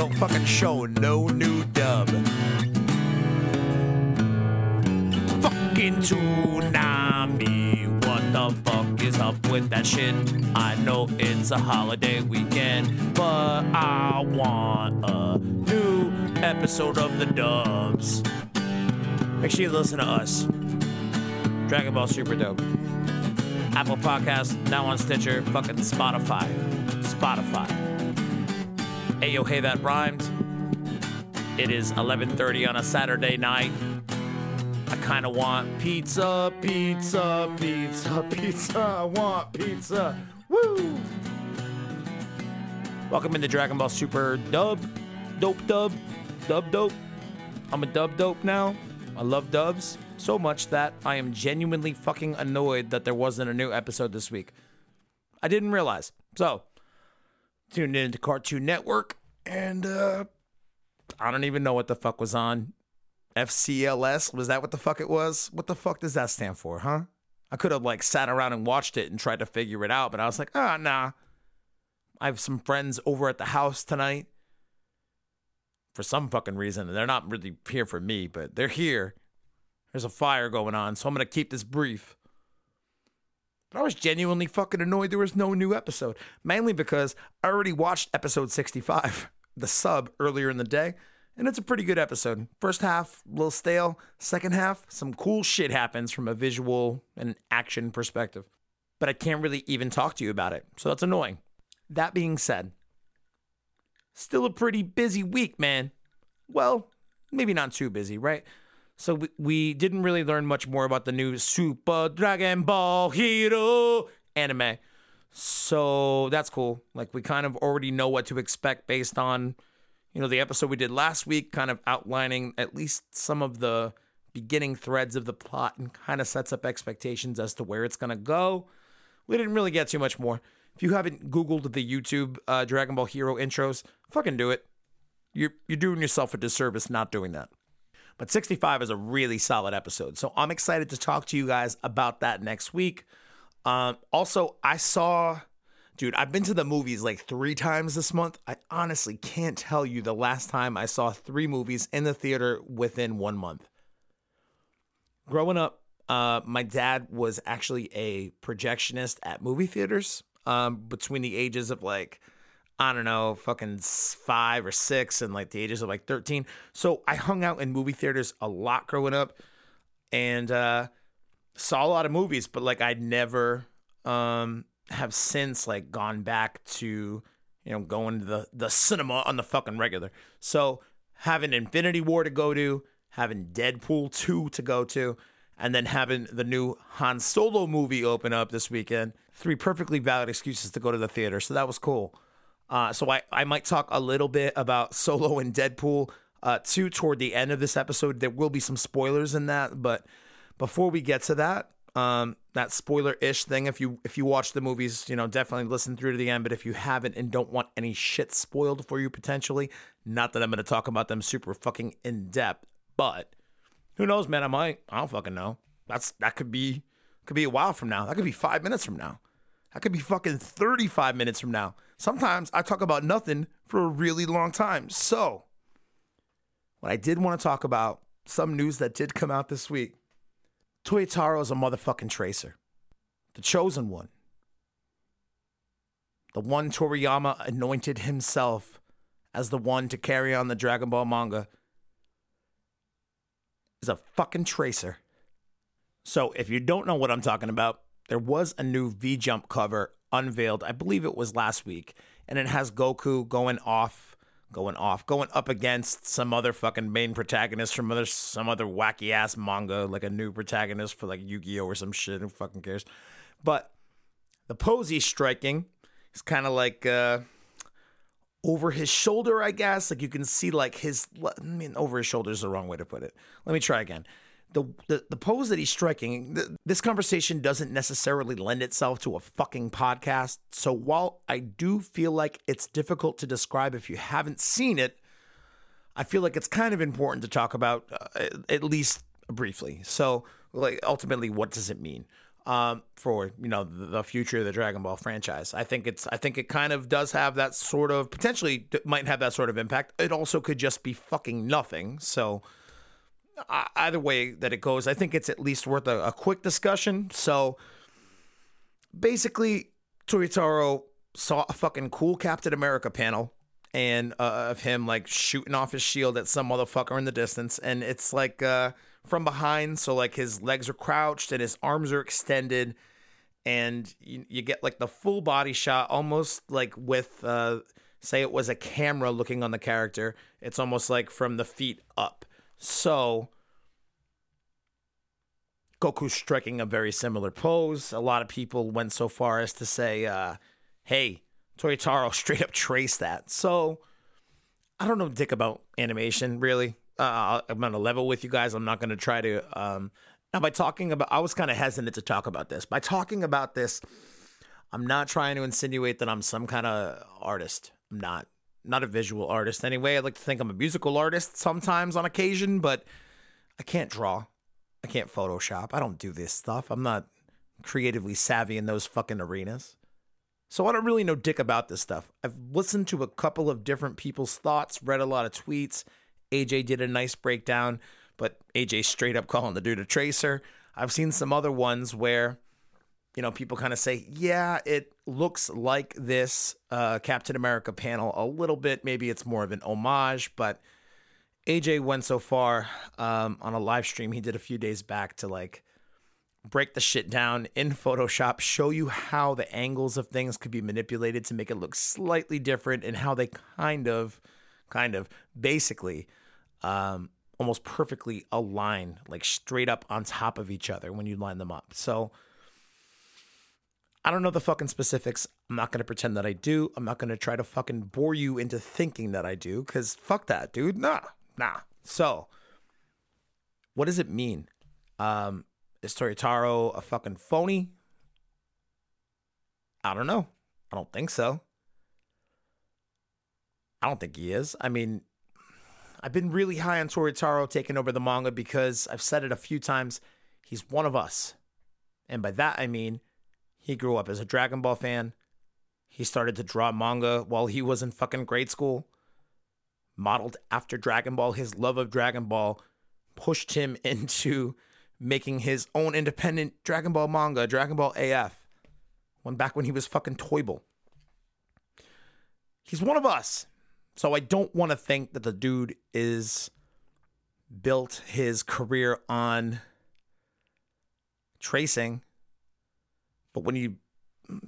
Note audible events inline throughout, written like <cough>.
don't fucking show no new dub. Fucking Toonami. What the fuck is up with that shit? I know it's a holiday weekend, but I want a new episode of the dubs. Make sure you listen to us. Dragon Ball Super Dope. Apple Podcast, now on Stitcher, fucking Spotify. Spotify. Hey yo, hey, that rhymed. It is 11:30 on a Saturday night. I kind of want pizza, pizza, pizza, <laughs> pizza. I want pizza. Woo! Welcome into Dragon Ball Super Dub, Dope Dub, Dub Dope. I'm a Dub Dope now. I love dubs so much that I am genuinely fucking annoyed that there wasn't a new episode this week. I didn't realize. So, tuned into Cartoon Network and uh I don't even know what the fuck was on. FCLS, was that what the fuck it was? What the fuck does that stand for, huh? I could have like sat around and watched it and tried to figure it out, but I was like, ah, nah. I have some friends over at the house tonight for some fucking reason. They're not really here for me, but they're here. There's a fire going on, so I'm to keep this brief. But I was genuinely fucking annoyed there was no new episode, mainly because I already watched episode 65, the sub, earlier in the day, and it's a pretty good episode. First half, a little stale. Second half, some cool shit happens from a visual and action perspective. But I can't really even talk to you about it, so that's annoying. That being said, still a pretty busy week, man. Well, maybe not too busy, right? So we, we didn't really learn much more about the new Super Dragon Ball Hero anime. So that's cool. Like we kind of already know what to expect based on, you know, the episode we did last week, kind of outlining at least some of the beginning threads of the plot and kind of sets up expectations as to where it's gonna go. We didn't really get too much more. If you haven't Googled the YouTube uh, Dragon Ball Hero intros, fucking do it. You're you're doing yourself a disservice not doing that. But 65 is a really solid episode. So I'm excited to talk to you guys about that next week. Um, also, I saw, dude, I've been to the movies like three times this month. I honestly can't tell you the last time I saw three movies in the theater within one month. Growing up, uh, my dad was actually a projectionist at movie theaters um, between the ages of like I don't know, fucking five or six and like the ages of like 13. So I hung out in movie theaters a lot growing up and uh, saw a lot of movies, but like I'd never um, have since like gone back to, you know, going to the, the cinema on the fucking regular. So having Infinity War to go to, having Deadpool 2 to go to, and then having the new Han Solo movie open up this weekend. Three perfectly valid excuses to go to the theater. So that was cool. Uh, so I, I might talk a little bit about <laughs> Solo and Deadpool uh, too toward the end of this episode. There will be some spoilers in that, but before we get to that, um, that spoiler-ish thing, if you if you watch the movies, you know, definitely listen through to the end. But if you haven't and don't want any shit spoiled for you potentially, not that I'm to talk about them super fucking in depth, but who knows, man? I might. I don't fucking know. That's that could be could be a while from now. That could be five minutes from now. That could be fucking 35 minutes from now. Sometimes I talk about nothing for a really long time. So, what I did want to talk about, some news that did come out this week. Toyotaro is a motherfucking tracer. The chosen one. The one Toriyama anointed himself as the one to carry on the Dragon Ball manga is a fucking tracer. So, if you don't know what I'm talking about, there was a new V Jump cover unveiled. I believe it was last week, and it has Goku going off, going off, going up against some other fucking main protagonist from other some other wacky ass manga, like a new protagonist for like Yu-Gi-Oh or some shit. Who fucking cares? But the pose he's striking is kind of like uh, over his shoulder, I guess. Like you can see like his. I mean, over his shoulder is the wrong way to put it. Let me try again the, the, the pose that he's striking, th- this conversation doesn't necessarily lend itself to a fucking podcast. So while I do feel like it's difficult to describe if you haven't seen it, I feel like it's kind of important to talk about uh, at least briefly. So, like, ultimately, what does it mean? um, for you know the, future of the Dragon Ball franchise. I think it's I think it kind of does have that sort of potentially might have that sort of impact. It also could just be fucking nothing. So either way that it goes, I think it's at least worth a, a quick discussion. So basically, Toyotaro saw a fucking cool Captain America panel and uh, of him like shooting off his shield at some motherfucker in the distance, and it's like uh, from behind, so like his legs are crouched and his arms are extended, and you, you get like the full body shot, almost like with uh, say it was a camera looking on the character. It's almost like from the feet up. So Goku's striking a very similar pose. A lot of people went so far as to say, uh, "Hey." Toyotaro straight up traced that. So I don't know dick about animation really. Uh, I'm on a level with you guys. I'm not going to try to. Um, now by talking about, I was kind of hesitant to talk about this. By talking about this, I'm not trying to insinuate that I'm some kind of artist. I'm not. Not a visual artist anyway. I like to think I'm a musical artist sometimes on occasion, but I can't draw. I can't Photoshop. I don't do this stuff. I'm not creatively savvy in those fucking arenas. So I don't really know dick about this stuff. I've listened to a couple of different people's thoughts, read a lot of tweets. AJ did a nice breakdown, but AJ straight up calling the dude a tracer. I've seen some other ones where, you know, people kind of say, yeah, it looks like this uh, Captain America panel a little bit. Maybe it's more of an homage, but AJ went so far um, on a live stream he did a few days back to like break the shit down in Photoshop, show you how the angles of things could be manipulated to make it look slightly different and how they kind of, kind of, basically, um, almost perfectly align, like straight up on top of each other when you line them up. So, I don't know the fucking specifics. I'm not going to pretend that I do. I'm not going to try to fucking bore you into thinking that I do because fuck that, dude. Nah, nah. So, what does it mean? Um, is Toyotaro a fucking phony? I don't know. I don't think so. I don't think he is. I mean, I've been really high on Toyotaro taking over the manga because I've said it a few times. He's one of us. And by that, I mean, he grew up as a Dragon Ball fan. He started to draw manga while he was in fucking grade school. Modeled after Dragon Ball, his love of Dragon Ball pushed him <laughs> into making his own independent Dragon Ball manga, Dragon Ball AF, when back when he was fucking Toyble. He's one of us. So I don't want to think that the dude is built his career on tracing. But when you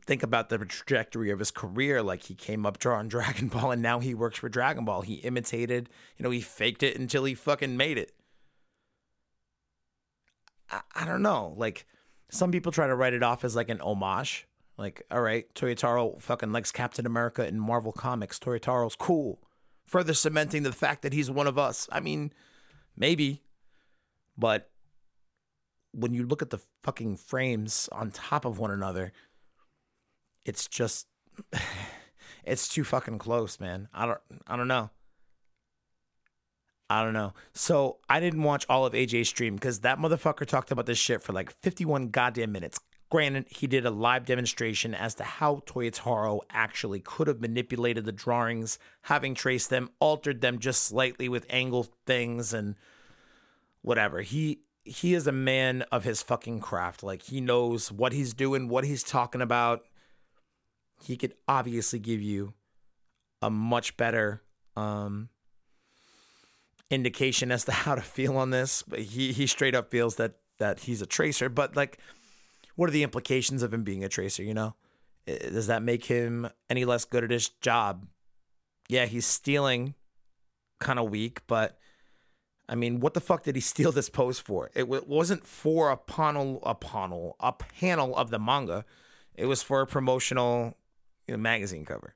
think about the trajectory of his career, like he came up drawing <laughs> Dragon Ball and now he works for Dragon Ball. He imitated, you know, he faked it until he fucking made it. I, I don't know. Like some people try to write it off as like an homage. Like, all right, Toyotaro fucking likes Captain America in Marvel Comics. Toyotaro's cool. Further cementing the fact that he's one of us. I mean, maybe. But when you look at the fucking frames on top of one another, it's just <laughs> it's too fucking close, man. I don't I don't know. I don't know. So I didn't watch all of AJ's stream because that motherfucker talked about this shit for like 51 goddamn minutes. Granted, he did a live demonstration as to how Toyotaro actually could have manipulated the drawings, having traced them, altered them just slightly with angle things and whatever. He he is a man of his fucking craft. Like he knows what he's doing, what he's talking about. He could obviously give you a much better um indication as to <laughs> how to feel on this. But he he straight up feels that that he's a tracer. But like, what are the implications of him being a tracer? You know, does that make him any less good at his job? Yeah, he's stealing, kind of weak, but. I mean, what the fuck did he steal this pose for? It w- wasn't for a panel, a panel, a panel of the manga. It was for a promotional you know, magazine cover.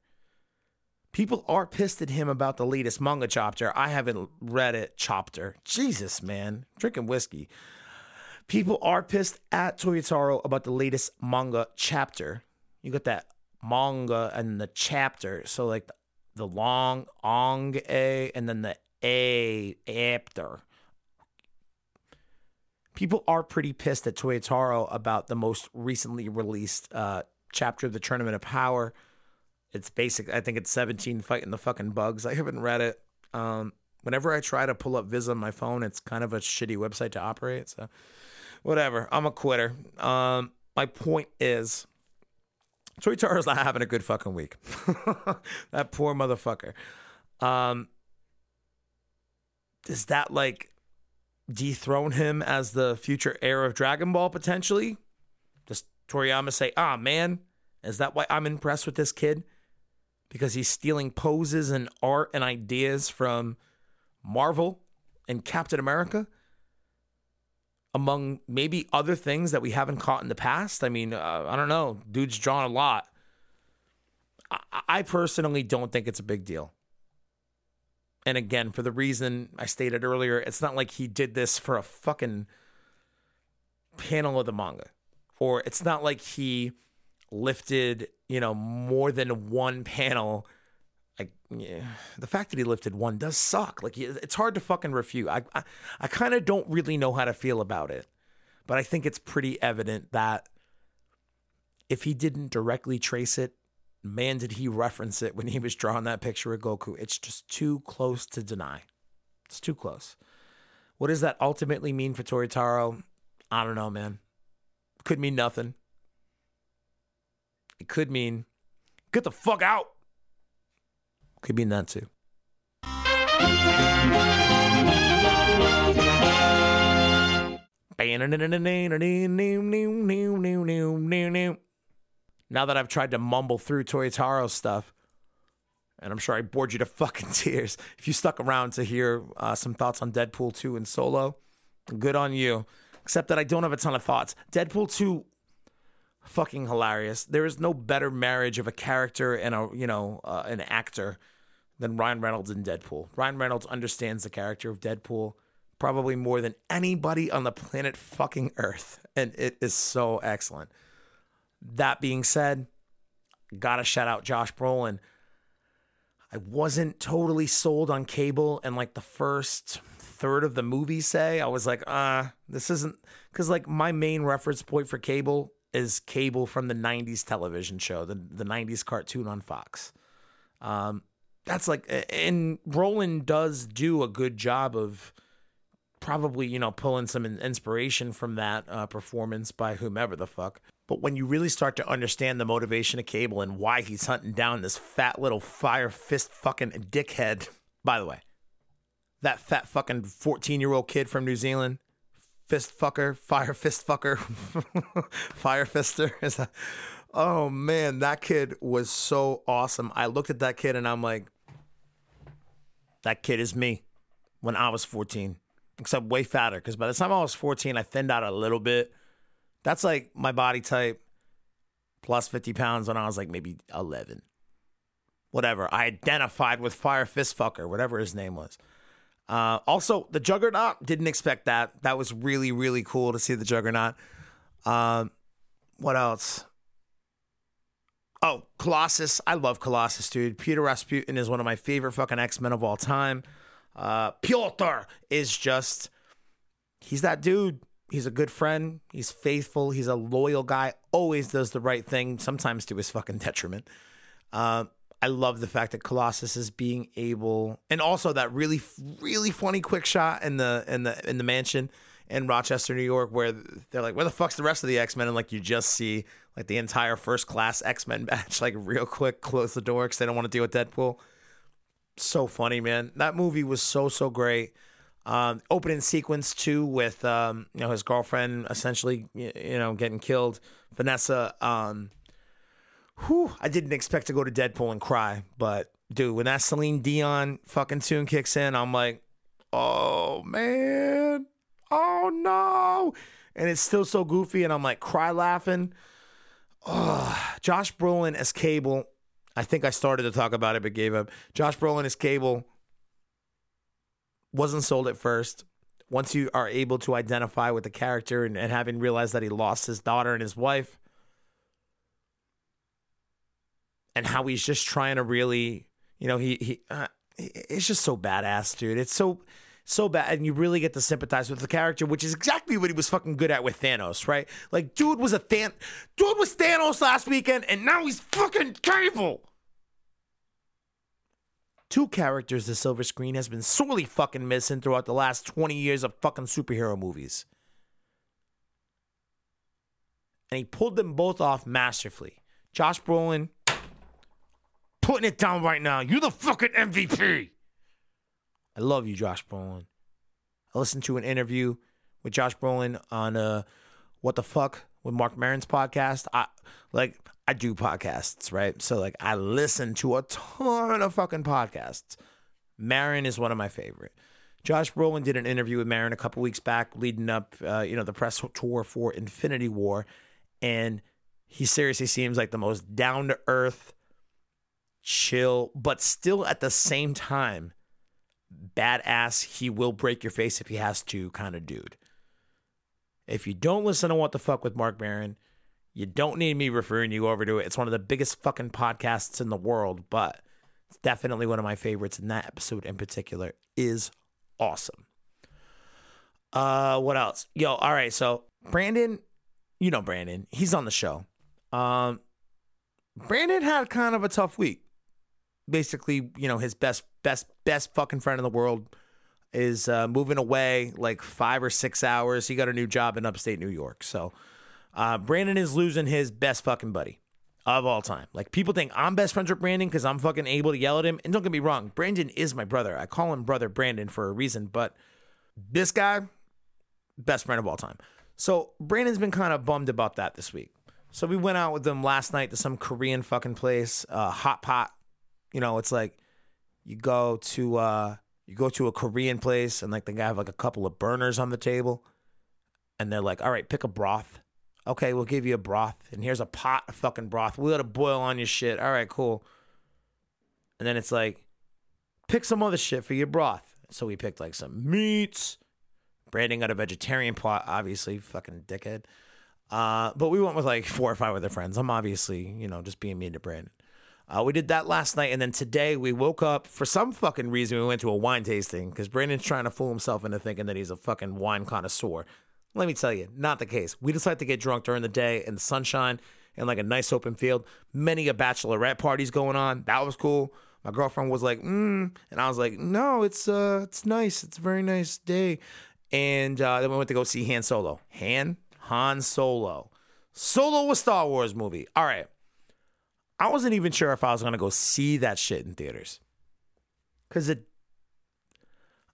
People are pissed at him about the latest manga chapter. I haven't read it. Chapter. Jesus, man. Drinking whiskey. People are pissed at Toyotaro about the latest manga chapter. You got that manga and the chapter. So like the, the long ong a and then the a after. people are pretty pissed at Toyotaro about the most recently released uh, chapter of the Tournament of Power. It's basic. I think it's 17 fighting the fucking bugs. I haven't read it. Um, whenever I try to pull up Viz on my phone, it's kind of a shitty website to operate. So, whatever. I'm a quitter. Um, my point is, Toyotaro's not having a good fucking week. <laughs> that poor motherfucker. Um, does that like dethrone him as the future heir of Dragon Ball potentially? Does Toriyama say, ah, man, is that why I'm impressed with this kid? Because he's stealing poses and art and ideas from Marvel and Captain America? Among maybe other things that we haven't caught in the past. I mean, uh, I don't know. Dude's drawn a lot. I, I personally don't think it's a big deal. And again, for the reason I stated earlier, it's not like he did this for a fucking panel of the manga. Or it's not like he lifted, you know, more than one panel. Like yeah, the fact that he lifted one does suck. Like it's hard to fucking refute. I I, I kind of don't really know how to feel about it, but I think it's pretty evident that if he didn't directly trace it, man, did he reference it when he was drawing that picture of Goku. It's just too close to deny. It's too close. What does that ultimately mean for Toyotaro? I don't know, man. Could mean nothing. It could mean get the fuck out. Could mean that too. Now that I've tried to mumble through Toyotaro stuff, and I'm sure I bored you to <laughs> fucking tears. If you stuck around to hear uh, some thoughts on Deadpool 2 and Solo, good on you. Except that I don't have a ton of thoughts. Deadpool 2 fucking hilarious. There is no better marriage of a character and a you know uh, an actor than Ryan Reynolds in Deadpool. Ryan Reynolds understands the character of Deadpool probably more than anybody on the planet fucking Earth, and it is so excellent. That being said, gotta shout out Josh Brolin. I wasn't totally sold on Cable and like the first third of the movie say i was like uh this isn't because like my main reference point for cable is Cable from the 90s television show, the, the 90s cartoon on Fox. Um, that's like, and Brolin does do a good job of probably, you know, pulling some inspiration from that uh, performance by whomever the fuck. But when you really start to understand the motivation of Cable and why he's hunting down this fat little fire fist fucking dickhead, by the way, that fat fucking 14 year old kid from New Zealand fist fucker, fire fist fucker, <laughs> fire fister. <laughs> Is that? Oh man, that kid was so awesome. I looked at that kid and I'm like, that kid is me when I was 14, except way fatter. Because by the time I was 14, I thinned out a little bit. That's like my body type plus 50 pounds when I was like maybe 11. Whatever. I identified with Fire Fist Fucker, whatever his name was. Uh, also, the Juggernaut didn't expect that. That was really really cool to see the Juggernaut. Um, what else? Oh, Colossus. I love Colossus, dude. Peter Rasputin is one of my favorite fucking X Men of all time. Uh, Piotr is just, he's that dude. He's a good friend. He's faithful. He's a loyal guy. Always does the right thing, sometimes to his fucking detriment. Uh, I love the fact that Colossus is being able, and also that really, really funny quick shot in the in the in the mansion in Rochester, New York, where they're like, "Where the fuck's the rest of the X Men?" And like you just see like the entire first class X Men <laughs> batch, like real quick, close the door because they don't want to deal with Deadpool. So funny, man. That movie was so so great. Um, opening sequence too with um, you know his girlfriend essentially you know getting killed, Vanessa. Um, whew, I didn't expect to go to Deadpool and cry, but dude, when that Celine Dion fucking tune kicks in, I'm like, oh man, oh no, and it's still so goofy, and I'm like cry laughing. Oh, Josh Brolin as Cable. I think I started to talk about it, but gave up. Josh Brolin as Cable wasn't sold at first. Once you are able to identify with the character and, and having realized that he lost his daughter and his wife, and how he's just trying to really, you know, he he uh, it's just so badass, dude. It's so so bad, and you really get to sympathize with the character, which is exactly what he was fucking good at with Thanos, right? Like, dude was a Than, dude was Thanos last weekend, and now he's fucking Cable. Two characters the silver screen has been sorely fucking missing throughout the last 20 years of fucking superhero movies. And he pulled them both off masterfully. Josh Brolin putting it down right now. You're the fucking MVP. I love you, Josh Brolin. I listened to an interview with Josh Brolin on uh what the fuck with Marc Maron's podcast. I like I do podcasts, right? So like I listen to a ton of fucking podcasts. Maron is one of my favorite. Josh Brolin did an interview with Maron a couple weeks back, leading up, uh, you know, the press tour for Infinity War, and he seriously seems like the most down to earth, chill, but still at the same time, badass. He will break your face if he has to, kind of dude. If you don't listen to What the Fuck with Marc Maron, you don't need me referring you over to it. It's one of the biggest fucking podcasts in the world, but it's definitely one of my favorites. And that episode in particular is awesome. Uh, what else? Yo, all right. So Brandon, you know Brandon, he's on the show. Um, Brandon had kind of a tough week. Basically, you know, his best, best, best fucking friend in the world is uh, moving away like five or six hours. He got a new job in upstate New York. So uh, Brandon is losing his best fucking buddy of all time. Like people think I'm best friends with Brandon because I'm fucking able to yell at him. And don't get me wrong, Brandon is my brother. I call him brother Brandon for a reason. But this guy, best friend of all time. So Brandon's been kind of bummed about that this week. So we went out with them last night to some Korean fucking place, uh, hot pot. You know, it's like you go to uh, you go to a Korean place and like they have like a couple of burners on the table, and they're like, "All right, pick a broth." Okay, we'll give you a broth, and here's a pot of fucking broth. We got to boil on your shit. All right, cool. And then it's like, pick some other shit for your broth. So we picked like some meats. Brandon got a vegetarian pot, obviously, fucking dickhead. Uh, but we went with like four or five other friends. I'm obviously, you know, just being mean to Brandon. Uh, we did that last night, and then today we woke up for some fucking reason. We went to a wine tasting because Brandon's trying to fool himself into thinking that he's a fucking wine connoisseur. Let me tell you, not the case. We decided to get drunk during the day in the sunshine in like a nice open field. Many a bachelorette parties going on. That was cool. My girlfriend was like, mm, and I was like, no, it's uh, it's nice. It's a very nice day. And uh, then we went to go see Han Solo. Han Han Solo. Solo was Star Wars movie. All right. I wasn't even sure if I was gonna go see that shit in theaters. Cause it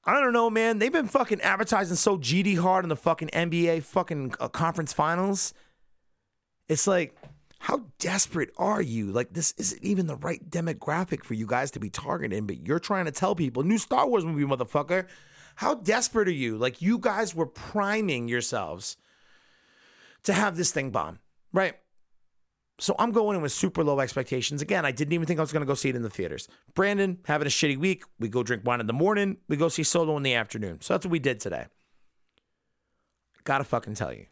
I don't know, man. They've been fucking advertising so GD hard in the fucking NBA fucking uh, conference finals. It's like, how desperate are you? Like, this isn't even the right demographic for you guys to be targeting, but you're trying to tell people, new Star Wars movie, motherfucker. How desperate are you? Like, you guys were priming yourselves to have this thing bomb, right? So I'm going in with super low expectations. Again, I didn't even think I was going to go see it in the theaters. Brandon having a shitty week. We go drink wine in the morning. We go see Solo in the afternoon. So that's what we did today. Gotta fucking tell you.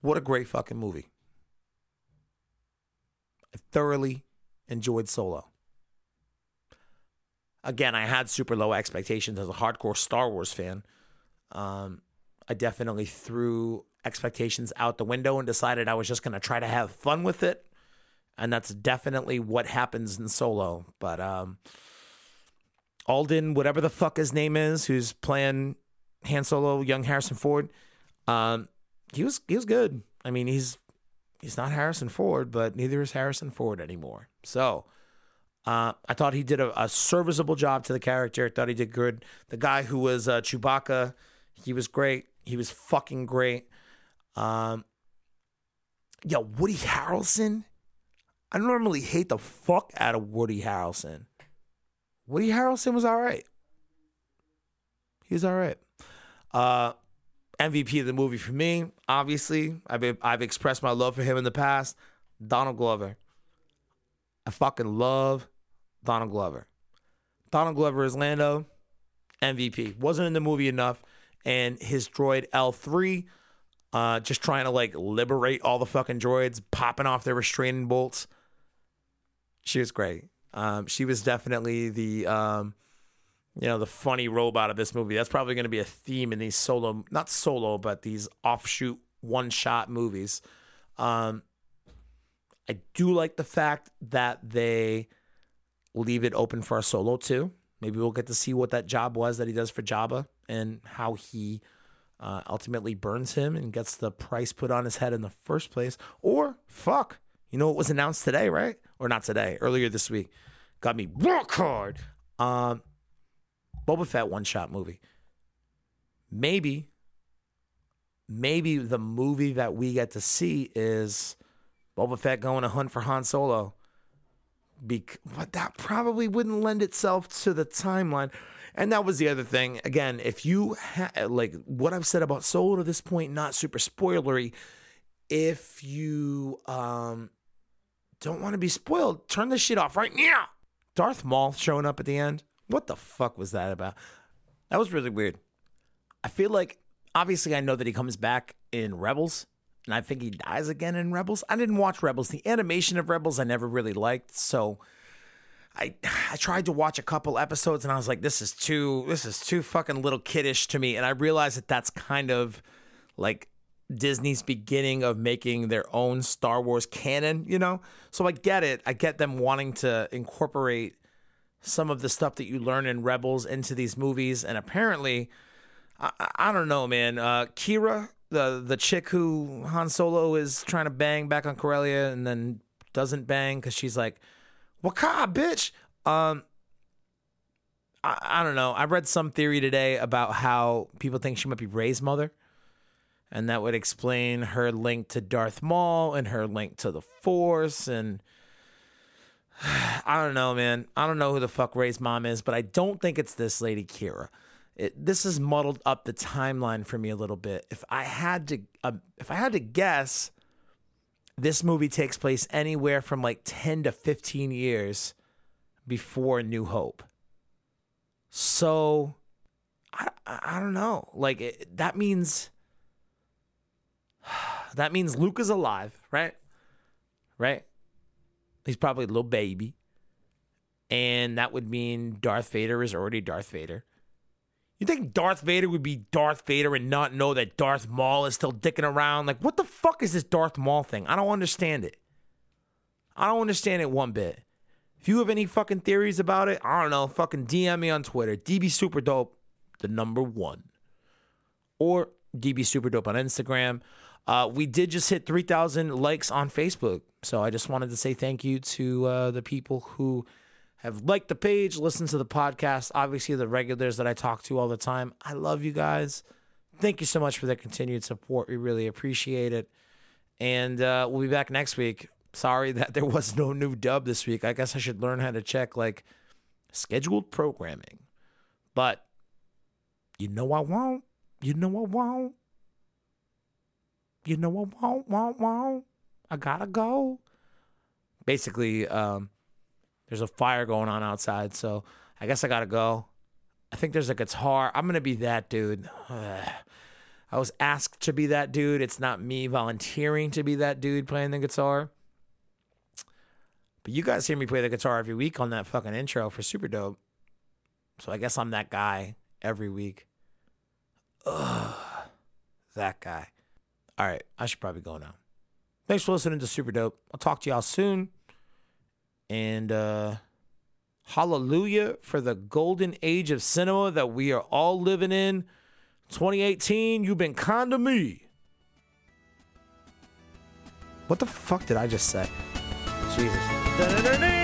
What a great fucking movie. I thoroughly enjoyed Solo. Again, I had super low expectations as a hardcore Star Wars fan. Um, I definitely threw expectations out the window and decided I was just going to try to have fun with it. And that's definitely what happens in Solo. But um, Alden, whatever the fuck his name is, who's playing Han Solo, young Harrison Ford, um, he was he was good. I mean, he's he's not Harrison Ford, but neither is Harrison Ford anymore. So uh, I thought he did a, a, serviceable job to the character. I thought he did good. The guy who was uh, Chewbacca, he was great. He was fucking great. Um, Woody Harrelson. I normally hate the fuck out of Woody Harrelson. Woody Harrelson was all right. He was all right. Uh, MVP of the movie for me, obviously. I've I've expressed my love for him in the past. Donald Glover. I fucking love Donald Glover. Donald Glover is Lando, MVP. Wasn't in the movie enough, and his droid L3 uh, just trying to like liberate all the fucking droids, popping off their restraining bolts. She was great. Um, she was definitely the um, you know, the funny robot of this movie. That's probably going to be a theme in these solo, not solo, but these offshoot one shot movies. Um, I do like the fact that they leave it open for a solo too. Maybe we'll get to see what that job was that he does for Jabba and how he uh, ultimately burns him and gets the price put on his head in the first place. Or fuck, you know what was announced today, right? Or not today, earlier this week. Got me rock hard. Um, Boba Fett one shot movie. Maybe, maybe the movie that we get to see is Boba Fett going to hunt for Han Solo. Bec- but that probably wouldn't lend itself to the timeline. And that was the other thing. Again, if you ha- like what I've said about Solo to this point, not super spoilery. If you um don't want to be spoiled, turn this shit off right now. Darth Maul showing up at the end. What the fuck was that about? That was really weird. I feel like obviously I know that he comes back in Rebels, and I think he dies again in Rebels. I didn't watch Rebels. The animation of Rebels I never really liked, so I <sighs> I tried to watch a couple episodes and I was like, this is too this is too fucking little kiddish to me, and I realized that that's kind of like Disney's beginning of making their own Star Wars canon, you know? So I get it. I get them wanting to incorporate some of the stuff that you learn in Rebels into these movies. And apparently, I, I don't know, man. Uh, Qi'ra, the the chick who Han Solo is trying to bang back on Corellia and then doesn't bang because she's like, Waka, bitch. Um, I, I don't know. I read some theory today about how people think she might be Rey's mother and that would explain her link to Darth Maul and her link to the Force and <sighs> I don't know, man. I don't know who the fuck Rey's mom is, but I don't think it's this lady Qi'ra. It, this has muddled up the timeline for me a little bit. If I had to, uh, if I had to guess, this movie takes place anywhere from like ten to fifteen years before New Hope. So, I I, don't know. Like it, that means <sighs> that means Luke is alive, right? Right? He's probably a little baby. And that would mean Darth Vader is already Darth Vader. You think Darth Vader would be Darth Vader and not know that Darth Maul is still dicking around? Like, what the fuck is this Darth Maul thing? I don't understand it. I don't understand it one bit. If you have any fucking theories about it, I don't know, fucking DM me on Twitter. DB Super Dope, the number one. Or DB Super Dope on Instagram. Uh, we did just hit 3,000 likes on Facebook. So I just wanted to say thank you to uh, the people who have liked the page, listened to the podcast, obviously the regulars that I talk to all the time. I love you guys. Thank you so much for the continued support. We really appreciate it. And uh, we'll be back next week. Sorry <laughs> that there was no new dub this week. I guess I should learn how to check like scheduled programming. But you know I won't. You know I won't. You know I won't, won't, won't. I gotta go. Basically, um, there's a fire going on outside, so I guess I gotta go. I think there's a guitar. I'm gonna be that dude. <sighs> I was asked to be that dude. It's not me volunteering to be that dude playing the guitar. But you guys hear me play the guitar every week on that fucking intro for Super Dope. So I guess I'm that guy every week. Ugh, that guy. All right, I should probably go now. Thanks for listening to Super Dope. I'll talk to y'all soon. And uh hallelujah for the golden age of cinema that we are all living in. 2018, you've been kind to me. What the fuck did I just say? Jesus.